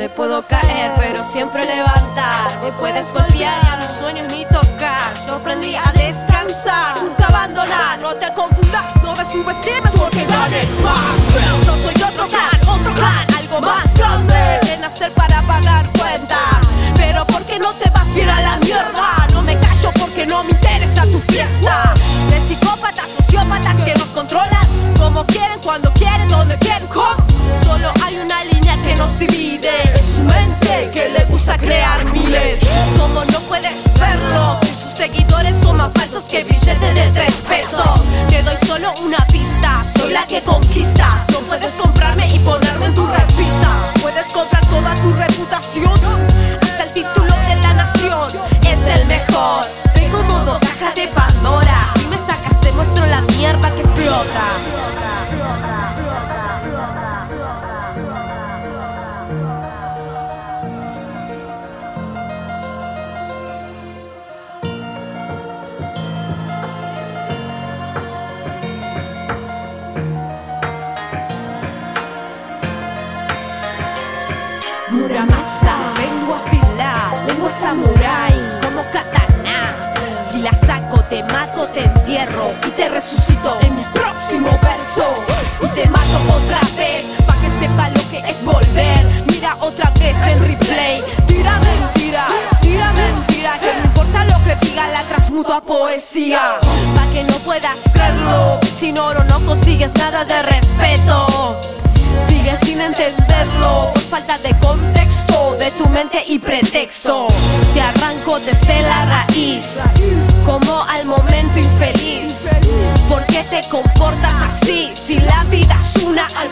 Me puedo caer, pero siempre levantar. Me puedes golpear y a los sueños ni tocar. Yo aprendí a descansar, nunca abandonar. No te confundas, no me subestimes porque ganes más. Muramasa, vengo a afilar, vengo samurai, como katana. Si la saco, te mato, te entierro y te resucito Y te mato otra vez, pa' que sepa lo que es volver. Mira otra vez en replay, tira mentira, tira mentira, que no importa lo que diga, la transmuto a poesía. Pa' que no puedas creerlo, sin oro no consigues nada de respeto. Sigues sin entenderlo por falta de contexto de tu mente y pretexto. Te arranco desde la raíz, como al momento así, si la vida es una alma